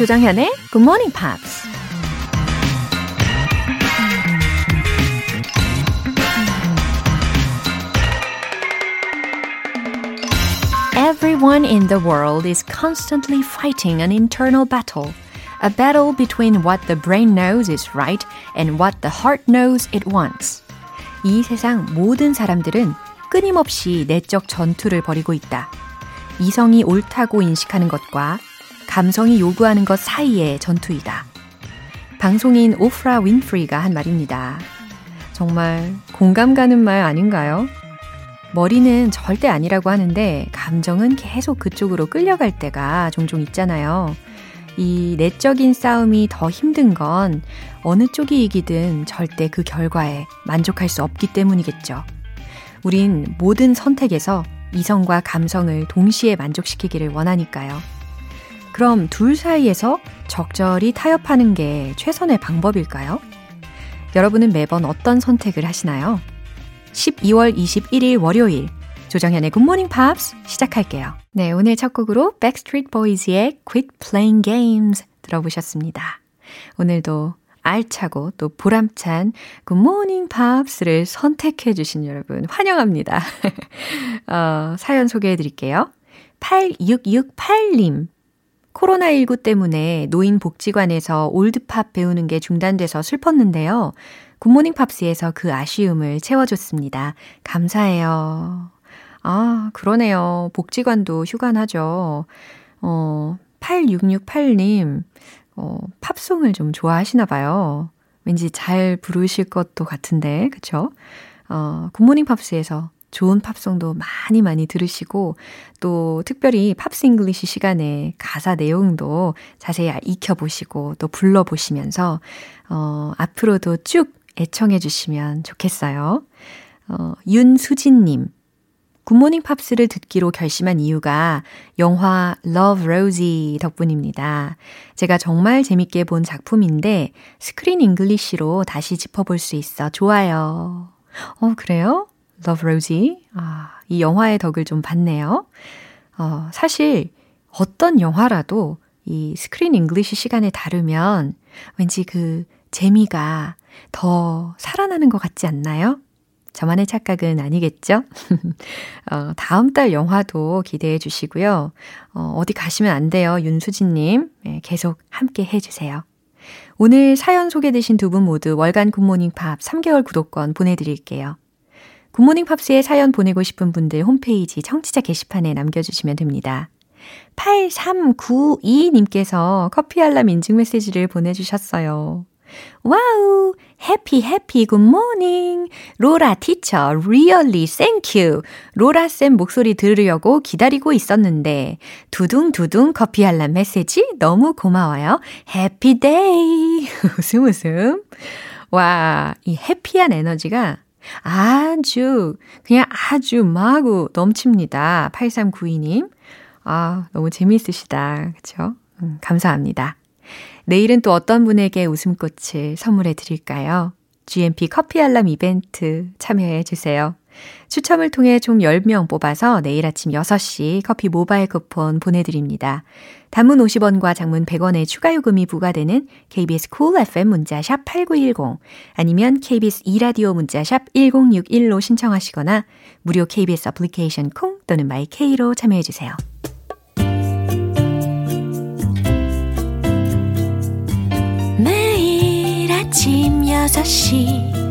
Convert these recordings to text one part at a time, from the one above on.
조정현의 Good Morning Pops. Everyone in the world is constantly fighting an internal battle. A battle between what the brain knows is right and what the heart knows it wants. 이 세상 모든 사람들은 끊임없이 내적 전투를 벌이고 있다. 이성이 옳다고 인식하는 것과 감성이 요구하는 것 사이의 전투이다. 방송인 오프라 윈프리가 한 말입니다. 정말 공감 가는 말 아닌가요? 머리는 절대 아니라고 하는데 감정은 계속 그쪽으로 끌려갈 때가 종종 있잖아요. 이 내적인 싸움이 더 힘든 건 어느 쪽이 이기든 절대 그 결과에 만족할 수 없기 때문이겠죠. 우린 모든 선택에서 이성과 감성을 동시에 만족시키기를 원하니까요. 그럼 둘 사이에서 적절히 타협하는 게 최선의 방법일까요? 여러분은 매번 어떤 선택을 하시나요? 12월 21일 월요일 조정현의 굿모닝 팝스 시작할게요. 네, 오늘 첫 곡으로 Backstreet Boys의 Quit Playing Games 들어보셨습니다. 오늘도 알차고 또 보람찬 굿모닝 팝스를 선택해 주신 여러분 환영합니다. 어, 사연 소개해 드릴게요. 8668님. 코로나19 때문에 노인복지관에서 올드팝 배우는 게 중단돼서 슬펐는데요. 굿모닝 팝스에서 그 아쉬움을 채워줬습니다. 감사해요. 아, 그러네요. 복지관도 휴관하죠. 어, 8668님, 어, 팝송을 좀 좋아하시나 봐요. 왠지 잘 부르실 것도 같은데, 그쵸? 어, 굿모닝 팝스에서 좋은 팝송도 많이 많이 들으시고, 또 특별히 Pops English 시간에 가사 내용도 자세히 익혀보시고, 또 불러보시면서, 어, 앞으로도 쭉 애청해 주시면 좋겠어요. 어, 윤수진님. 굿모닝 팝스를 듣기로 결심한 이유가 영화 Love Rosie 덕분입니다. 제가 정말 재밌게 본 작품인데 Screen English로 다시 짚어볼 수 있어 좋아요. 어, 그래요? Love Rosie? 아, 이 영화의 덕을 좀 봤네요. 어, 사실 어떤 영화라도 이 Screen English 시간에 다루면 왠지 그 재미가 더 살아나는 것 같지 않나요? 저만의 착각은 아니겠죠? 어, 다음 달 영화도 기대해 주시고요. 어, 어디 가시면 안 돼요. 윤수진님. 네, 계속 함께 해주세요. 오늘 사연 소개되신 두 분 모두 월간 굿모닝 팝 3개월 구독권 보내드릴게요. 굿모닝 팝스에 사연 보내고 싶은 분들 홈페이지 청취자 게시판에 남겨주시면 됩니다. 8392님께서 커피 알람 인증 메시지를 보내주셨어요. 와우! Happy happy good morning! Laura teacher really thank you! 로라쌤 목소리 들으려고 기다리고 있었는데 두둥두둥 커피 알람 메시지 너무 고마워요. Happy day! 웃음 웃음. 와, 이 happy한 에너지가 아주 그냥 아주 마구 넘칩니다. 8392님. 아, 너무 재미있으시다. 그쵸? 음, 감사합니다. 내일은 또 어떤 분에게 웃음꽃을 선물해 드릴까요? GMP 커피 알람 이벤트 참여해 주세요. 추첨을 통해 총 10명 뽑아서 내일 아침 6시 커피 모바일 쿠폰 보내드립니다. 단문 50원과 장문 100원의 추가 요금이 부과되는 KBS cool FM 문자 샵 8910 아니면 KBS 이라디오 문자 샵 1061로 신청하시거나 무료 KBS 애플리케이션 콩 또는 마이케이로 참여해 주세요. 아침 6시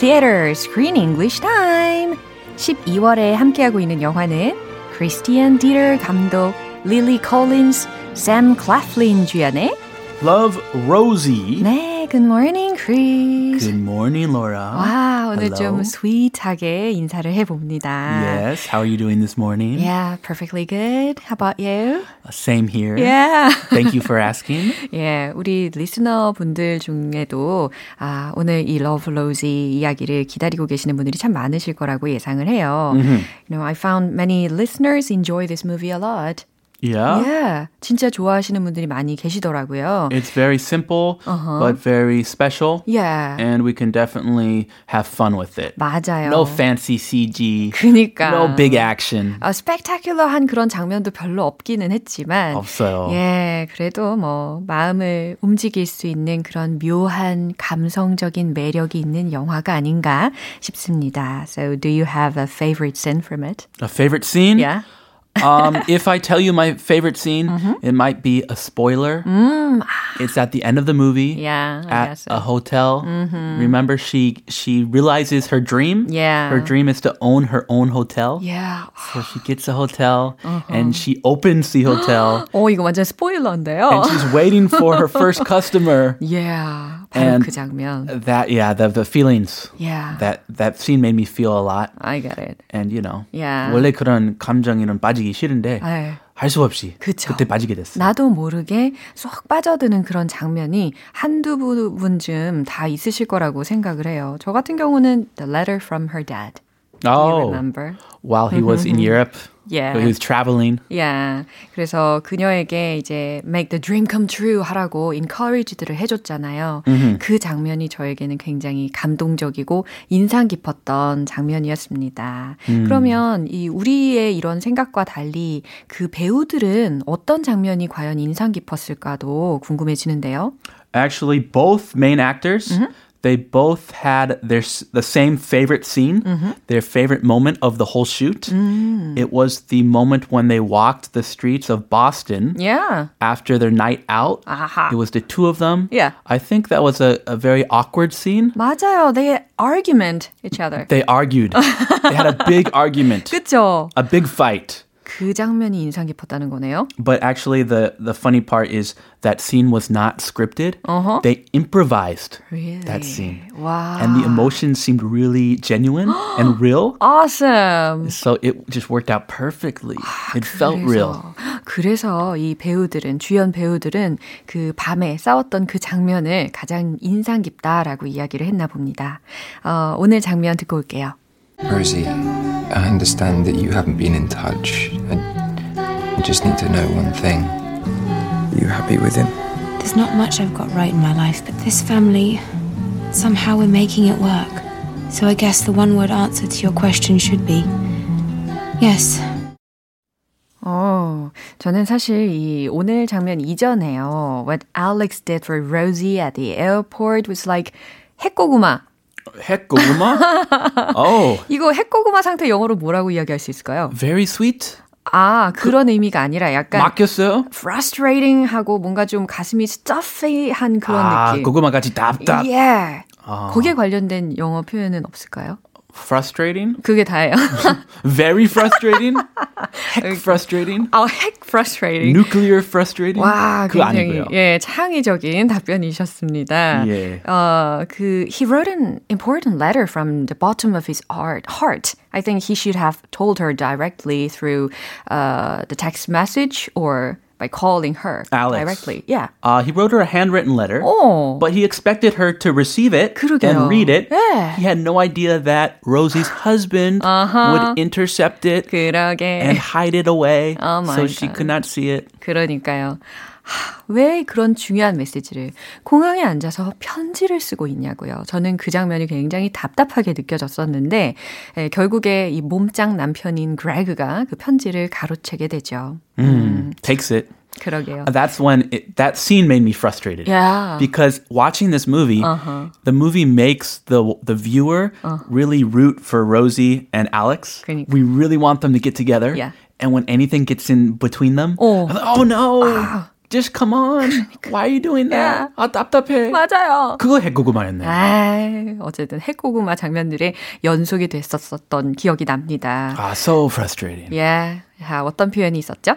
Theater Screen English Time. 12월에 함께하고 있는 영화는 크리스티안 디터 감독, 릴리 콜린스, 샘 클래플린 주연의 Love Rosie. 네, Good morning, Chris. Good morning, Laura. 와, 오늘 Hello. 좀 스윗하게 인사를 해봅니다. Yes, how are you doing this morning? Yeah, perfectly good. How about you? Uh, Same here. Yeah. Thank you for asking. 예, 우리 리스너 분들 중에도 아, 오늘 이 러브 로지 이야기를 기다리고 계시는 분들이 참 많으실 거라고 예상을 해요. You know, I found many listeners enjoy this movie a lot. Yeah. Yeah, 진짜 좋아하시는 분들이 많이 계시더라고요. It's very simple, but very special. Yeah, And we can definitely have fun with it. 맞아요. No fancy CG. 그니까. No big action. 아, 스펙타큘러한 그런 장면도 별로 없기는 했지만 없어요. 예, 그래도 뭐 마음을 움직일 수 있는 그런 묘한 감성적인 매력이 있는 영화가 아닌가 싶습니다. So, do you have a favorite scene from it? A favorite scene? Yeah. Um, if I tell you my favorite scene, it might be a spoiler. It's at the end of the movie. Yeah, I At guess a so. hotel. Remember, she she realizes her dream. Yeah. Her dream is to own her own hotel. Yeah. So she gets a hotel and she opens the hotel 어, 이거 완전 스포일러인데요. and she's waiting for her first customer. yeah. 바로 And 그 장면. That yeah, the the feelings. Yeah. That that scene made me feel a lot. I get it. And you know, Yeah. 원래 그런 감정에는 빠지기 싫은데 아유. 할수 없이 그쵸. 그때 빠지게 됐어. 나도 모르게 쏙 빠져드는 그런 장면이 한두 부분쯤 다 있으실 거라고 생각을 해요. 저 같은 경우는 The Letter from Her Dad. Do you Oh, remember? while he was in Europe, Yeah. was traveling. Yeah. 그래서 그녀에게 이제 make the dream come true 하라고 encourage들을 해줬잖아요. 그 장면이 저에게는 굉장히 감동적이고 인상 깊었던 장면이었습니다. 그러면 이 우리의 이런 생각과 달리 그 배우들은 어떤 장면이 과연 인상 깊었을까도 궁금해지는데요. Actually, both main actors. They both had their s- the same favorite scene, their favorite moment of the whole shoot. It was the moment when they walked the streets of Boston Yeah. after their night out. 아하. It was the two of them. Yeah. I think that was a, a very awkward scene. 맞아요. They argument each other. They argued. they had a big argument, 그쵸? a big fight. 그 장면이 인상 깊었다는 거네요. But actually, the, the funny part is that scene was not scripted. They improvised that scene. 와. And the emotions seemed really genuine and real. Awesome. So it just worked out perfectly. It felt real. 그래서 이 배우들은 주연 배우들은 그 밤에 싸웠던 그 장면을 가장 인상 깊다라고 이야기를 했나 봅니다. 어, 오늘 장면 듣고 올게요. Rosie, I understand that you haven't been in touch. I, I just need to know one thing. Are you happy with him? There's not much I've got right in my life, but this family, somehow we're making it work. So I guess the one word answer to your question should be yes. 어, 저는 사실 이 오늘 장면 이전에요. What Alex did for Rosie at the airport was like 핵고구마. 핵고구마? oh, 이거 핵고구마 상태 영어로 뭐라고 이야기할 수 있을까요? very sweet. 아, 그런 의미가 아니라 약간 막혔어요? frustrating 하고 뭔가 좀 가슴이 stuffy한 그런 아, 느낌. 고구마같이 답답. 예. 거기에 관련된 영어 표현은 없을까요? Frustrating? 그게 다예요. Very frustrating? 핵 frustrating? 아, 핵 frustrating. Nuclear frustrating? 와, 그거 굉장히 아니고요. 예, 창의적인 답변이셨습니다. 예. 어, 그 he wrote an important letter from the bottom of his heart. heart. I think he should have told her directly through uh, the text message or by calling her Alex. directly. Yeah. Uh, he wrote her a handwritten letter, 어. but he expected her to receive it 그러게요. and read it. 예. He had no idea that Rosie's husband would intercept it 그러게. and hide it away, Oh my so she God. could not see it. 그러니까요. 하, 왜 그런 중요한 메시지를 공항에 앉아서 편지를 쓰고 있냐고요. 저는 그 장면이 굉장히 답답하게 느껴졌었는데 에, 결국에 이 몸짱 남편인 그레그가 그 편지를 가로채게 되죠. Mm, takes it. 그러게요. That's when it, that scene made me frustrated. Yeah. Because watching this movie, the movie makes the the viewer really root for Rosie and Alex. 그러니까. We really want them to get together. Yeah. And when anything gets in between them, 어. I'm like, oh no, just come on. Why are you doing that? 아 답답해. 맞아요. 그거 핵고구마였네. 아, 어쨌든 핵고구마 장면들의 연속이 됐었었던 기억이 납니다. Ah, so frustrating. Yeah. 자, 어떤 표현이 있었죠?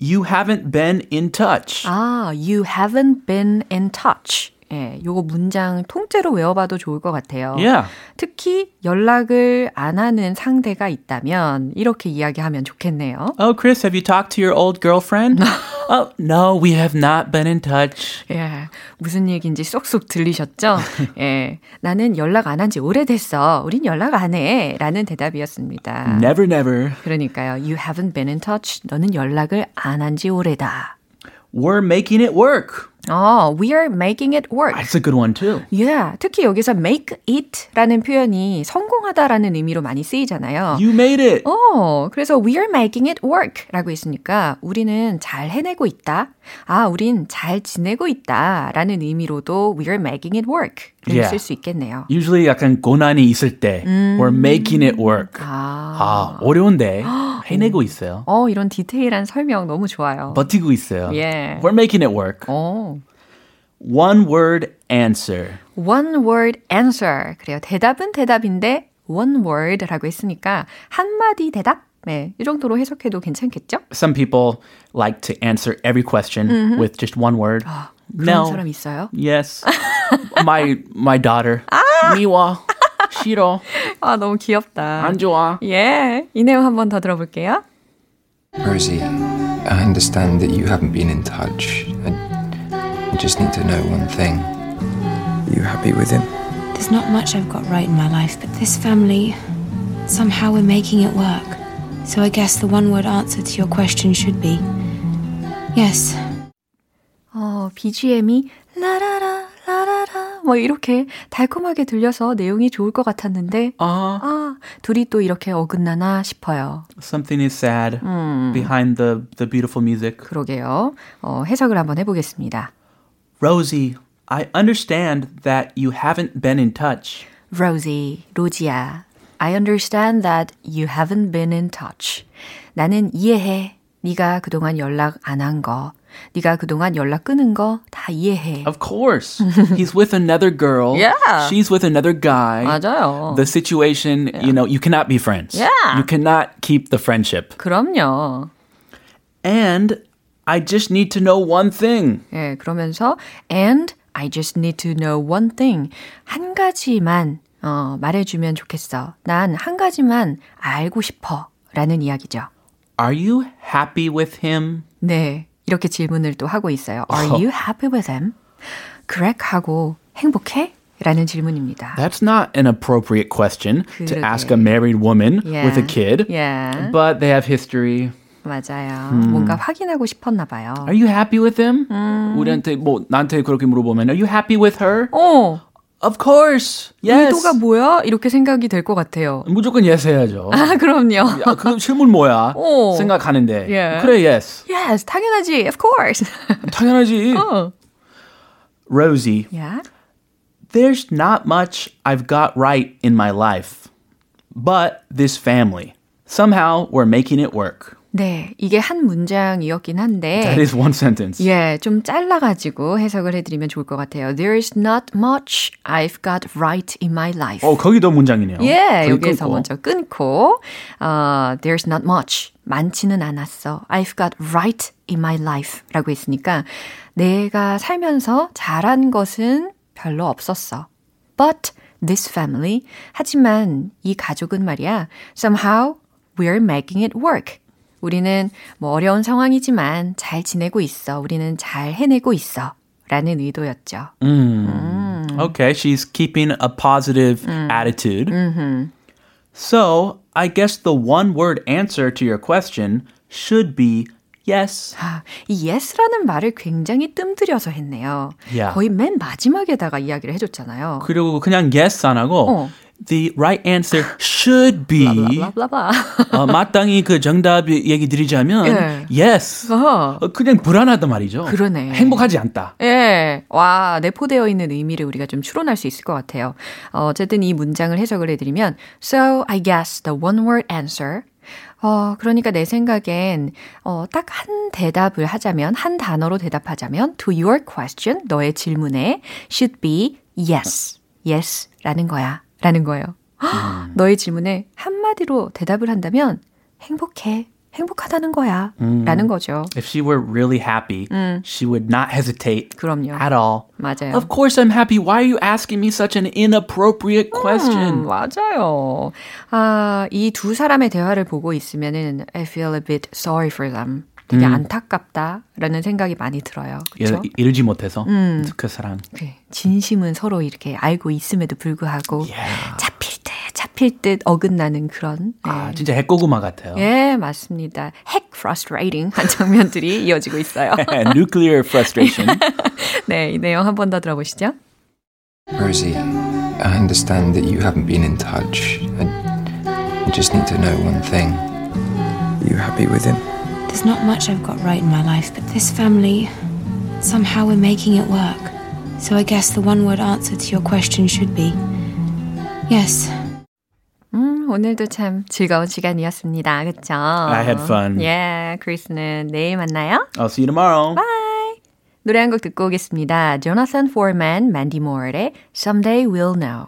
You haven't been in touch. 아, you haven't been in touch. 예, 요거 문장 통째로 외워봐도 좋을 것 같아요. Yeah. 특히 연락을 안 하는 상대가 있다면 이렇게 이야기하면 좋겠네요. Oh, Chris, have you talked to your old girlfriend? oh, no, we have not been in touch. 예, 무슨 얘기인지 쏙쏙 들리셨죠? 예, 나는 연락 안 한 지 오래됐어. 우린 연락 안 해. 라는 대답이었습니다. Never, never. 그러니까요. You haven't been in touch. 너는 연락을 안 한 지 오래다. We're making it work. 어, we are making it work. That's a good one, too. Yeah, 특히 여기서 make it라는 표현이 성공하다라는 의미로 많이 쓰이잖아요. You made it. 어, 그래서 we are making it work 라고 했으니까 우리는 잘 해내고 있다. 아, 우린 잘 지내고 있다 라는 의미로도 we are making it work 를 Yeah. 쓸수 있겠네요. Usually 약간 고난이 있을 때 we're making it work. 아, 아, 어려운데 해내고 있어요. 어, 이런 디테일한 설명 너무 좋아요. 버티고 있어요. Yeah. We're making it work. 어, One word answer. one word answer. 그래요. 대답은 대답인데 one word라고 했으니까 한마디 대답? 네, 이 정도로 해석해도 괜찮겠죠? Some people like to answer every question with just one word. 그런 no. 사람 있어요? Yes. my my daughter. 미워. 싫어. 아, 너무 귀엽다. 안 좋아. 예, 이 내용 한 번 더 들어볼게요. Rosie, I understand that you haven't been in touch. I, I just need to know one thing. Are you happy with him? There's not much I've got right in my life, but this family, somehow we're making it work. So I guess the one word answer to your question should be yes. 어, BGM이 라라라 라라라 뭐 이렇게 달콤하게 들려서 내용이 좋을 것 같았는데 아, 아, 둘이 또 이렇게 어긋나나 싶어요. something is sad behind the the beautiful music. 그러게요. 어, 해석을 한번 해보겠습니다. Rosie, I understand that you haven't been in touch. Rosie, 로지야. I understand that you haven't been in touch. 나는 이해해. 네가 그동안 연락 안 한 거. 네가 그동안 연락 끊은 거 다 이해해. Of course. He's with another girl. Yeah. She's with another guy. 맞아요. The situation, you know, you cannot be friends. Yeah. You cannot keep the friendship. 그럼요. And I just need to know one thing. 예, 그러면서 and I just need to know one thing. 한 가지만 어, 말해주면 좋겠어. 난 한 가지만 알고 싶어. 라는 이야기죠. Are you happy with him? 네, 이렇게 질문을 또 하고 있어요. Are you happy with him? 그렉하고 행복해? 라는 질문입니다. That's not an appropriate question to 그러게. ask a married woman Yeah. with a kid. Yeah, But they have history. 맞아요. 음. 뭔가 확인하고 싶었나 봐요. Are you happy with him? 음. 우리한테 뭐 나한테 그렇게 물어보면 Are you happy with her? 어, Of course. Yes. 의도가 뭐야? 이렇게 생각이 될 것 같아요. 무조건 yes 해야죠. 아, 그럼요. 야, 그 질문 뭐야? 어. 생각하는데. 예. 그래, yes. Yes, 당연하지. Of course. 당연하지. 어. Rosie, Yeah. there's not much I've got right in my life. But this family. Somehow we're making it work. 네, 이게 한 문장이었긴 한데. That is one sentence. 예, 좀 잘라가지고 해석을 해드리면 좋을 것 같아요. There's not much I've got right in my life. 어, 거기도 문장이네요. 예, 끊고. 먼저 끊고, 어, there's not much. 많지는 않았어. I've got right in my life. 라고 했으니까, 내가 살면서 잘한 것은 별로 없었어. But this family. 하지만 이 가족은 말이야, somehow we're making it work. 우리는 뭐 어려운 상황이지만 잘 지내고 있어. 우리는 잘 해내고 있어. 라는 의도였죠. Okay, she's keeping a positive attitude. So, I guess the one word answer to your question should be yes. 아, 이 yes라는 말을 굉장히 뜸들여서 했네요. Yeah. 거의 맨 마지막에다가 이야기를 해줬잖아요. 그리고 그냥 yes 안 하고 어. The right answer should be 블라블라블라. 어, 마땅히 그 정답 얘기 드리자면 예. yes. 어. 어, 그냥 불안하단 말이죠. 그러네. 행복하지 않다. 예. 와, 내포되어 있는 의미를 우리가 좀 추론할 수 있을 것 같아요. 어, 어쨌든 이 문장을 해석을 해드리면, So I guess the one word answer. 어, 그러니까 내 생각엔, 어, 딱 한 대답을 하자면, 한 단어로 대답하자면, to your question, 너의 질문에, should be yes. yes. 라는 거야. 라는 거예요. 너의 질문에 한마디로 대답을 한다면, 행복해. 행복하다는 거야. 음. 라는 거죠. If she were really happy, 음. she would not hesitate 그럼요. at all. 맞아요. Of course I'm happy. Why are you asking me such an inappropriate question? 음, 맞아요. 아, 이 두 사람의 대화를 보고 있으면은 I feel a bit sorry for them. 되게 음. 안타깝다라는 생각이 많이 들어요. 그렇죠? 이르지 못해서 음. 그 사랑. 네. 진심은 서로 이렇게 알고 있음에도 불구하고 yeah. 잡힐 때 잡힐 듯 어긋나는 그런. 아 네. 진짜 핵고구마 같아요. 예 맞습니다. 핵 frustrating 한 장면들이 이어지고 있어요. Nuclear frustration. 네, 이 내용 한 번 더 들어보시죠. Rosie, I understand that you haven't been in touch. I, I just need to know one thing. Are you happy with him? There's not much I've got right in my life, but this family, somehow we're making it work. So I guess the one word answer to your question should be yes. 음, 오늘도 참 즐거운 시간이었습니다. 그쵸? I had fun. Yeah, 크리스는 내일 만나요. I'll see you tomorrow. Bye. 노래 한 곡 듣고 오겠습니다. Jonathan Foreman, Mandy Moore의 Someday We'll Know.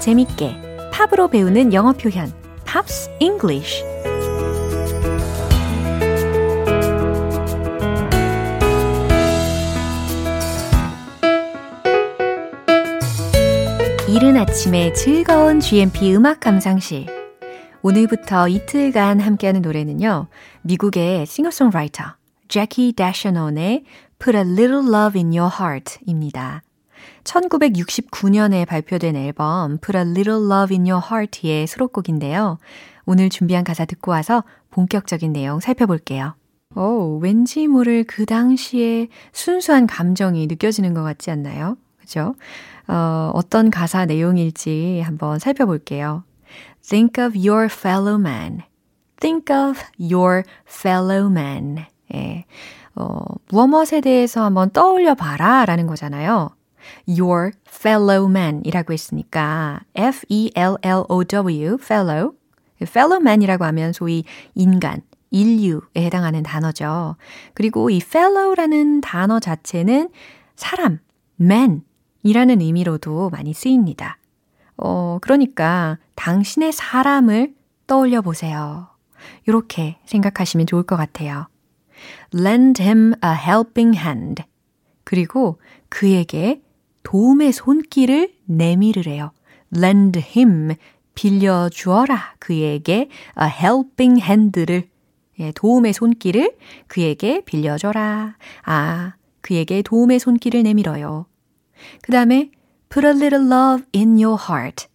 재밌게 팝으로 배우는 영어 표현 Pops English 이른 아침에 즐거운 GMP 음악 감상실 오늘부터 이틀간 함께하는 노래는요. 미국의 싱어송라이터 Jackie DeShannon의 Put a Little Love in Your Heart입니다. 1969년에 발표된 앨범 Put a Little Love in Your Heart의 수록곡인데요. 오늘 준비한 가사 듣고 와서 본격적인 내용 살펴볼게요. 오, 왠지 모를 그 당시에 순수한 감정이 느껴지는 것 같지 않나요? 그죠? 어, 어떤 가사 내용일지 한번 살펴볼게요. Think of your fellow man. Think of your fellow man. 예. 어, 무엇에 대해서 한번 떠올려 봐라 라는 거잖아요. Your fellow man 이라고 했으니까 F-E-L-L-O-W, fellow. fellow man이라고 하면 소위 인간, 인류에 해당하는 단어죠. 그리고 이 fellow라는 단어 자체는 사람, man 이라는 의미로도 많이 쓰입니다. 어, 그러니까 당신의 사람을 떠올려 보세요. 이렇게 생각하시면 좋을 것 같아요. lend him a helping hand. 그리고 그에게 도움의 손길을 내밀으래요. lend him, 빌려주어라. 그에게 a helping hand를, 예, 도움의 손길을 그에게 빌려줘라. 아, 그에게 도움의 손길을 내밀어요. 그 다음에 put a little love in your heart.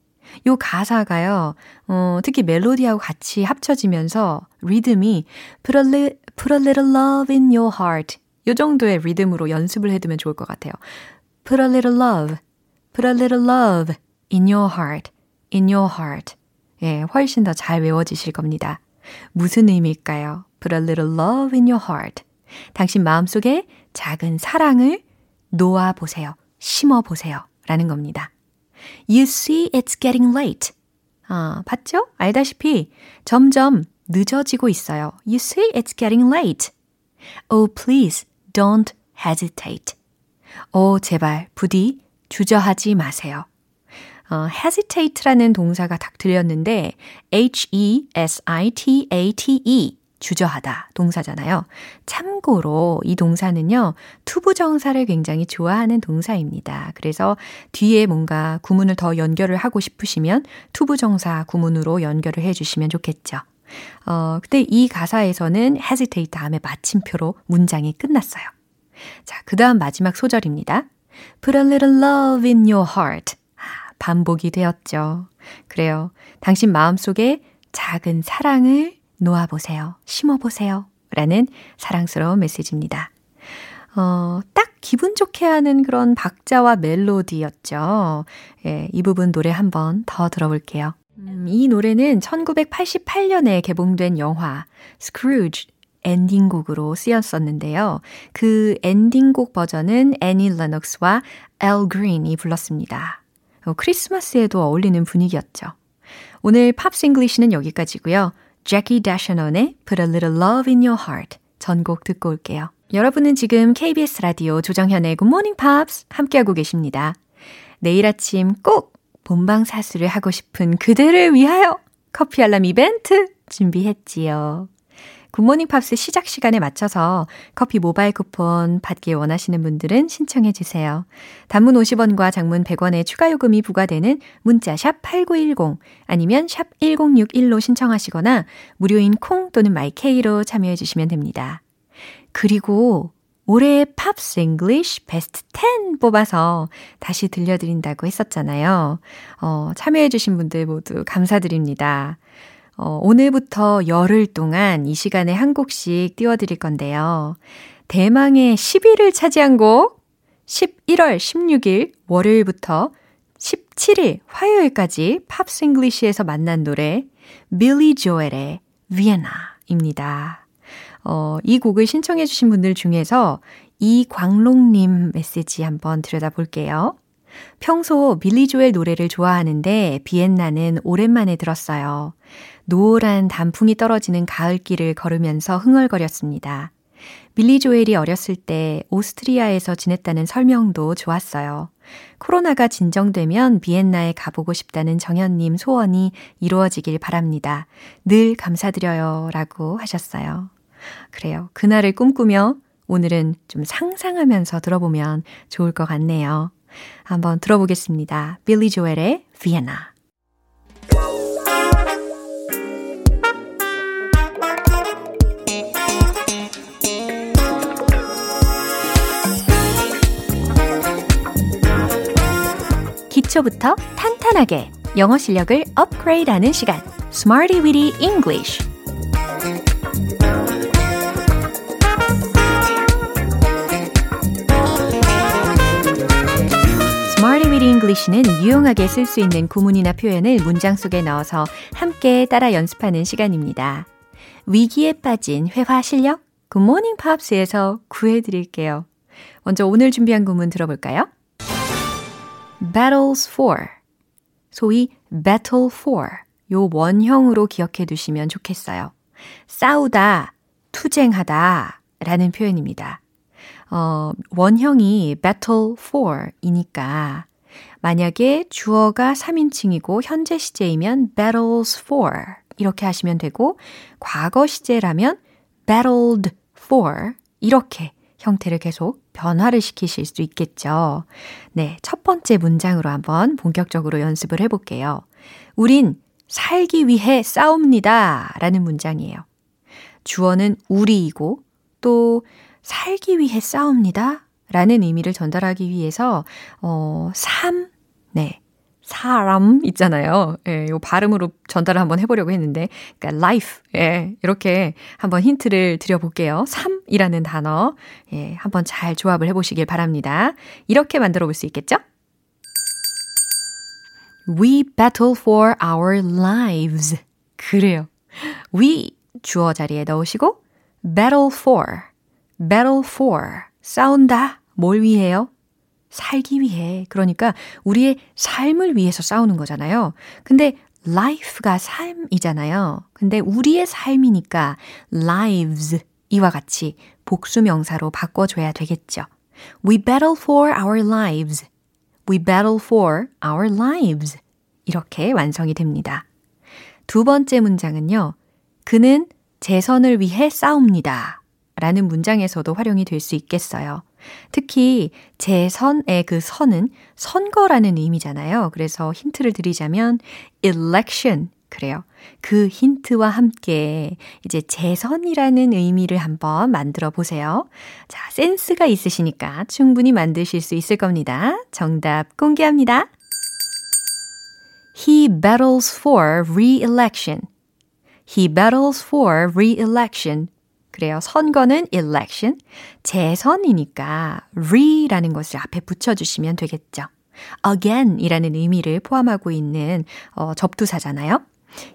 요 가사가요, 어, 특히 멜로디하고 같이 합쳐지면서 리듬이 put a, li, put a little love in your heart. 요 정도의 리듬으로 연습을 해두면 좋을 것 같아요. Put a little love, put a little love in your heart, in your heart. 예, 훨씬 더 잘 외워지실 겁니다. 무슨 의미일까요? Put a little love in your heart. 당신 마음속에 작은 사랑을 놓아 보세요. 심어 보세요. 라는 겁니다. You see it's getting late. 아, 봤죠? 알다시피 점점 늦어지고 있어요. You see it's getting late. Oh, please don't hesitate. 오, 제발, 부디 주저하지 마세요. 어, hesitate라는 동사가 딱 들렸는데 h-e-s-i-t-a-t-e 주저하다 동사잖아요. 참고로 이 동사는요, 투부정사를 굉장히 좋아하는 동사입니다. 그래서 뒤에 뭔가 구문을 더 연결을 하고 싶으시면 투부정사 구문으로 연결을 해 주시면 좋겠죠. 어, 근데 이 가사에서는 hesitate 다음에 마침표로 문장이 끝났어요. 자, 그 다음 마지막 소절입니다. Put a little love in your heart. 아, 반복이 되었죠. 그래요. 당신 마음속에 작은 사랑을 놓아보세요. 심어보세요. 라는 사랑스러운 메시지입니다. 어, 딱 기분 좋게 하는 그런 박자와 멜로디였죠. 예, 이 부분 노래 한번 더 들어볼게요. 음, 이 노래는 1988년에 개봉된 영화 스크루지 엔딩곡으로 쓰였었는데요. 그 엔딩곡 버전은 애니 레녹스와 엘 그린이 불렀습니다. 어, 크리스마스에도 어울리는 분위기였죠. 오늘 Pops English는 여기까지고요. Jackie DeShannon의 Put a Little Love in Your Heart 전곡 듣고 올게요. 여러분은 지금 KBS 라디오 조정현의 Good Morning Pops 함께하고 계십니다. 내일 아침 꼭 본방 사수를 하고 싶은 그대를 위하여 커피 알람 이벤트 준비했지요. Good Morning Pops 시작 시간에 맞춰서 커피 모바일 쿠폰 받기 원하시는 분들은 신청해 주세요. 단문 50원과 장문 100원의 추가 요금이 부과되는 문자 샵 8910 아니면 샵 1061로 신청하시거나 무료인 콩 또는 마이케이로 참여해 주시면 됩니다. 그리고 올해의 Pops English 베스트 10 뽑아서 다시 들려드린다고 했었잖아요. 어, 참여해주신 분들 모두 감사드립니다. 어, 오늘부터 열흘 동안 이 시간에 한 곡씩 띄워드릴 건데요. 대망의 10위를 차지한 곡, 11월 16일 월요일부터 17일 화요일까지 Pops English에서 만난 노래, 빌리 조엘의 Vienna입니다. 어, 이 곡을 신청해 주신 분들 중에서 이광록님 메시지 한번 들여다볼게요. 평소 빌리 조엘 노래를 좋아하는데 비엔나는 오랜만에 들었어요. 노란 단풍이 떨어지는 가을길을 걸으면서 흥얼거렸습니다. 빌리 조엘이 어렸을 때 오스트리아에서 지냈다는 설명도 좋았어요. 코로나가 진정되면 비엔나에 가보고 싶다는 정현님 소원이 이루어지길 바랍니다. 늘 감사드려요. 라고 하셨어요. 그래요. 그날을 꿈꾸며 오늘은 좀 상상하면서 들어보면 좋을 것 같네요. 한번 들어보겠습니다. 빌리 조엘의 비엔나. 기초부터 탄탄하게 영어 실력을 업그레이드하는 시간, Smarty Weedy English. English는 유용하게 쓸 수 있는 구문이나 표현을 문장 속에 넣어서 함께 따라 연습하는 시간입니다. 위기에 빠진 회화 실력, 굿모닝 팝스에서 구해 드릴게요. 먼저 오늘 준비한 구문 들어볼까요? battles for. 소위 battle for. 요 원형으로 기억해 두시면 좋겠어요. 싸우다, 투쟁하다 라는 표현입니다. 어, 원형이 battle for 이니까 만약에 주어가 3인칭이고 현재 시제이면 battles for 이렇게 하시면 되고 과거 시제라면 battled for 이렇게 형태를 계속 변화를 시키실 수 있겠죠. 네, 첫 번째 문장으로 한번 본격적으로 연습을 해볼게요. 우린 살기 위해 싸웁니다. 라는 문장이에요. 주어는 우리이고 또 살기 위해 싸웁니다. 라는 의미를 전달하기 위해서, 어, 삶, 네. 사람 있잖아요. 예, 요 발음으로 전달을 한번 해보려고 했는데, 그러니까 life, 예, 이렇게 한번 힌트를 드려볼게요. 삶이라는 단어, 예, 한번 잘 조합을 해보시길 바랍니다. 이렇게 만들어 볼 수 있겠죠? We battle for our lives. 그래요. We 주어 자리에 넣으시고, battle for, battle for, 싸운다. 뭘 위해요? 살기 위해. 그러니까 우리의 삶을 위해서 싸우는 거잖아요. 근데 life가 삶이잖아요. 근데 우리의 삶이니까 lives 이와 같이 복수 명사로 바꿔줘야 되겠죠. We battle for our lives. We battle for our lives. 이렇게 완성이 됩니다. 두 번째 문장은요. 그는 재선을 위해 싸웁니다. 라는 문장에서도 활용이 될 수 있겠어요. 특히 재선의 그 선은 선거라는 의미잖아요. 그래서 힌트를 드리자면 election 그래요. 그 힌트와 함께 이제 재선이라는 의미를 한번 만들어 보세요. 자, 센스가 있으시니까 충분히 만드실 수 있을 겁니다. 정답 공개합니다. He battles for re-election. He battles for re-election. 그래요. 선거는 election. 재선이니까 re라는 것을 앞에 붙여주시면 되겠죠. again 이라는 의미를 포함하고 있는 어, 접두사잖아요.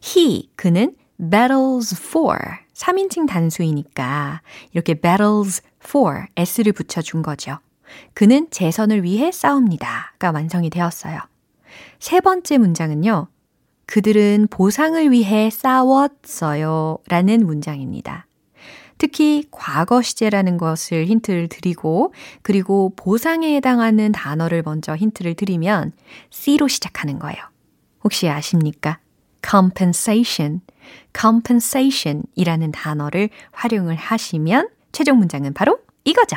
he, 그는 battles for 3인칭 단수이니까 이렇게 battles for s를 붙여준 거죠. 그는 재선을 위해 싸웁니다가 완성이 되었어요. 세 번째 문장은요. 그들은 보상을 위해 싸웠어요 라는 문장입니다. 특히 과거 시제라는 것을 힌트를 드리고 그리고 보상에 해당하는 단어를 먼저 힌트를 드리면 C로 시작하는 거예요. 혹시 아십니까? compensation, compensation 이라는 단어를 활용을 하시면 최종 문장은 바로 이거죠.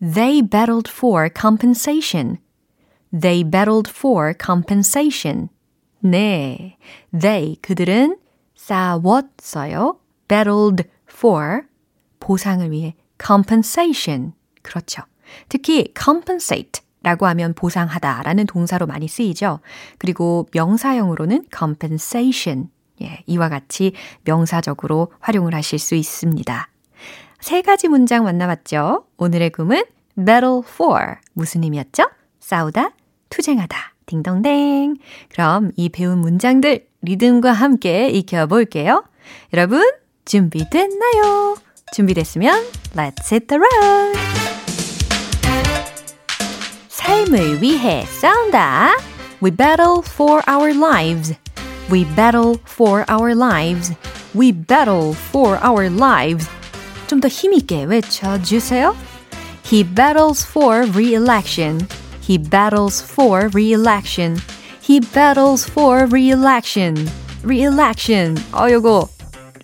They battled for compensation. They battled for compensation. 네. They, 그들은 싸웠어요. Battled for 보상을 위해 compensation. 그렇죠. 특히 compensate 라고 하면 보상하다 라는 동사로 많이 쓰이죠. 그리고 명사형으로는 compensation. 예, 이와 같이 명사적으로 활용을 하실 수 있습니다. 세 가지 문장 만나봤죠? 오늘의 꿈은 battle for. 무슨 의미였죠? 싸우다, 투쟁하다. 딩동댕. 그럼 이 배운 문장들 리듬과 함께 익혀볼게요. 여러분, 준비됐나요? 준비됐으면 let's hit the road. 삶을 위해 싸운다. We battle for our lives. We battle for our lives. We battle for our lives. 좀 더 힘있게 외쳐주세요. He battles for re-election. He battles for re-election. He battles for re-election. re-election. 어, 요거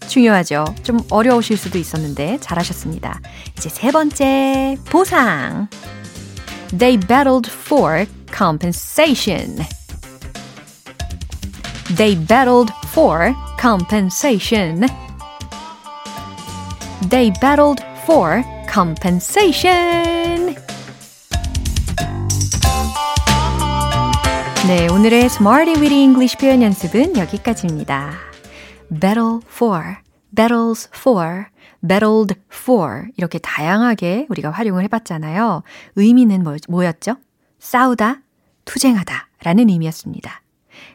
중요하죠. 좀 어려우실 수도 있었는데 잘하셨습니다. 이제 세 번째 보상. They battled for compensation. They battled for compensation. They battled for compensation. 네, 오늘의 Smarty Weedy English 표현 연습은 여기까지입니다. Battle for, battles for, battled for 이렇게 다양하게 우리가 활용을 해봤잖아요. 의미는 뭐, 뭐였죠? 싸우다, 투쟁하다 라는 의미였습니다.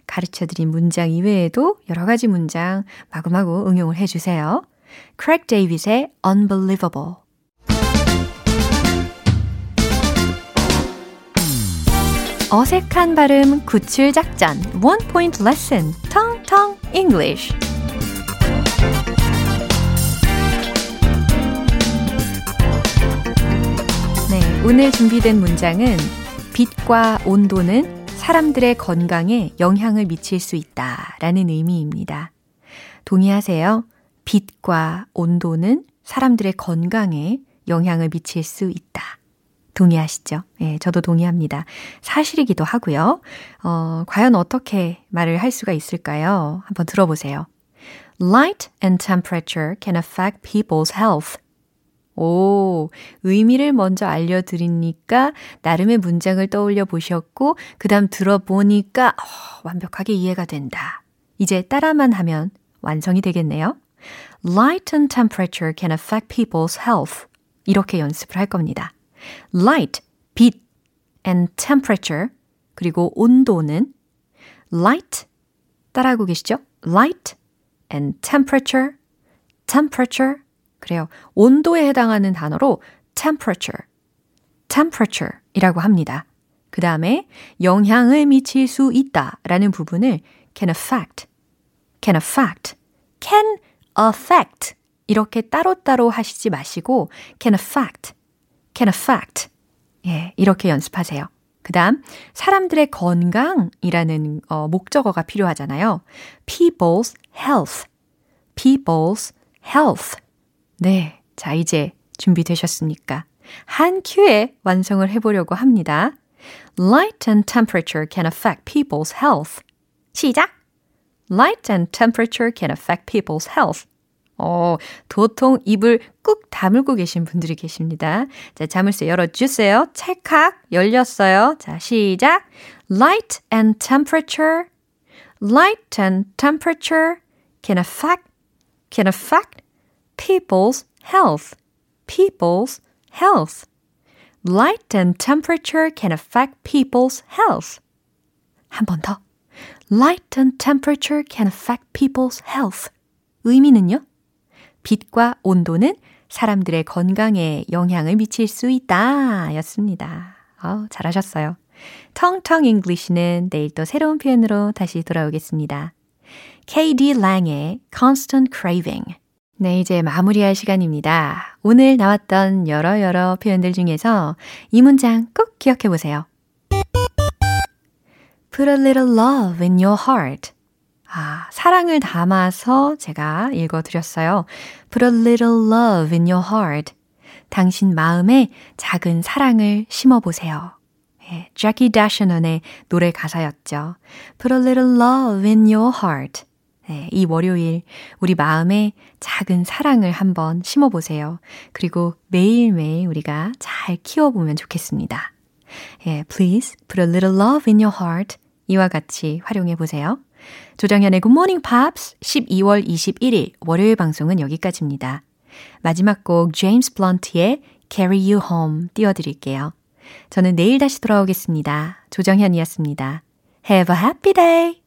가르쳐드린 문장 이외에도 여러 가지 문장 마구마구 응용을 해주세요. 크레이그 데이빗의 Unbelievable 어색한 발음 구출 작전 Point Lesson Tong Tong English 오늘 준비된 문장은 빛과 온도는 사람들의 건강에 영향을 미칠 수 있다 라는 의미입니다. 동의하세요? 빛과 온도는 사람들의 건강에 영향을 미칠 수 있다. 동의하시죠? 예, 저도 동의합니다. 사실이기도 하고요. 어, 과연 어떻게 말을 할 수가 있을까요? 한번 들어보세요. Light and temperature can affect people's health. 오, 의미를 먼저 알려드리니까 나름의 문장을 떠올려 보셨고, 그 다음 들어보니까 어, 완벽하게 이해가 된다. 이제 따라만 하면 완성이 되겠네요. Light and temperature can affect people's health. 이렇게 연습을 할 겁니다. Light, 빛, and temperature, 그리고 온도는 light, 따라하고 계시죠? Light and temperature, temperature, 그래요. 온도에 해당하는 단어로 temperature, temperature 이라고 합니다. 그 다음에 영향을 미칠 수 있다 라는 부분을 can affect, can affect, can affect 이렇게 따로따로 하시지 마시고 can affect, can affect 예, 이렇게 연습하세요. 그 다음, 사람들의 건강이라는 어, 목적어가 필요하잖아요. people's health, people's health. 네, 자, 이제 준비되셨습니까? 한 큐에 완성을 해보려고 합니다. Light and temperature can affect people's health. 시작! Light and temperature can affect people's health. 어, 도통 입을 꾹 다물고 계신 분들이 계십니다. 자, 자물쇠 열어주세요. 찰칵 열렸어요. 자, 시작. Light and temperature. Light and temperature can affect can affect people's health. People's health. Light and temperature can affect people's health. 한 번 더. Light and temperature can affect people's health. 의미는요? 빛과 온도는 사람들의 건강에 영향을 미칠 수 있다. 였습니다. 어, 잘하셨어요. 텅텅 잉글리시는 내일 또 새로운 표현으로 다시 돌아오겠습니다. KD 랑의 Constant Craving. 네, 이제 마무리할 시간입니다. 오늘 나왔던 여러 여러 표현들 중에서 이 문장 꼭 기억해 보세요. Put a little love in your heart. 아, 사랑을 담아서 제가 읽어 드렸어요. Put a little love in your heart. 당신 마음에 작은 사랑을 심어 보세요. 예, Jackie Dashanon의 노래 가사였죠. Put a little love in your heart. 네, 이 월요일 우리 마음에 작은 사랑을 한번 심어보세요. 그리고 매일매일 우리가 잘 키워보면 좋겠습니다. 예, please put a little love in your heart. 이와 같이 활용해 보세요. 조정현의 Good Morning Pops 12월 21일 월요일 방송은 여기까지입니다. 마지막 곡 제임스 블런트의 Carry You Home 띄워드릴게요. 저는 내일 다시 돌아오겠습니다. 조정현이었습니다. Have a happy day!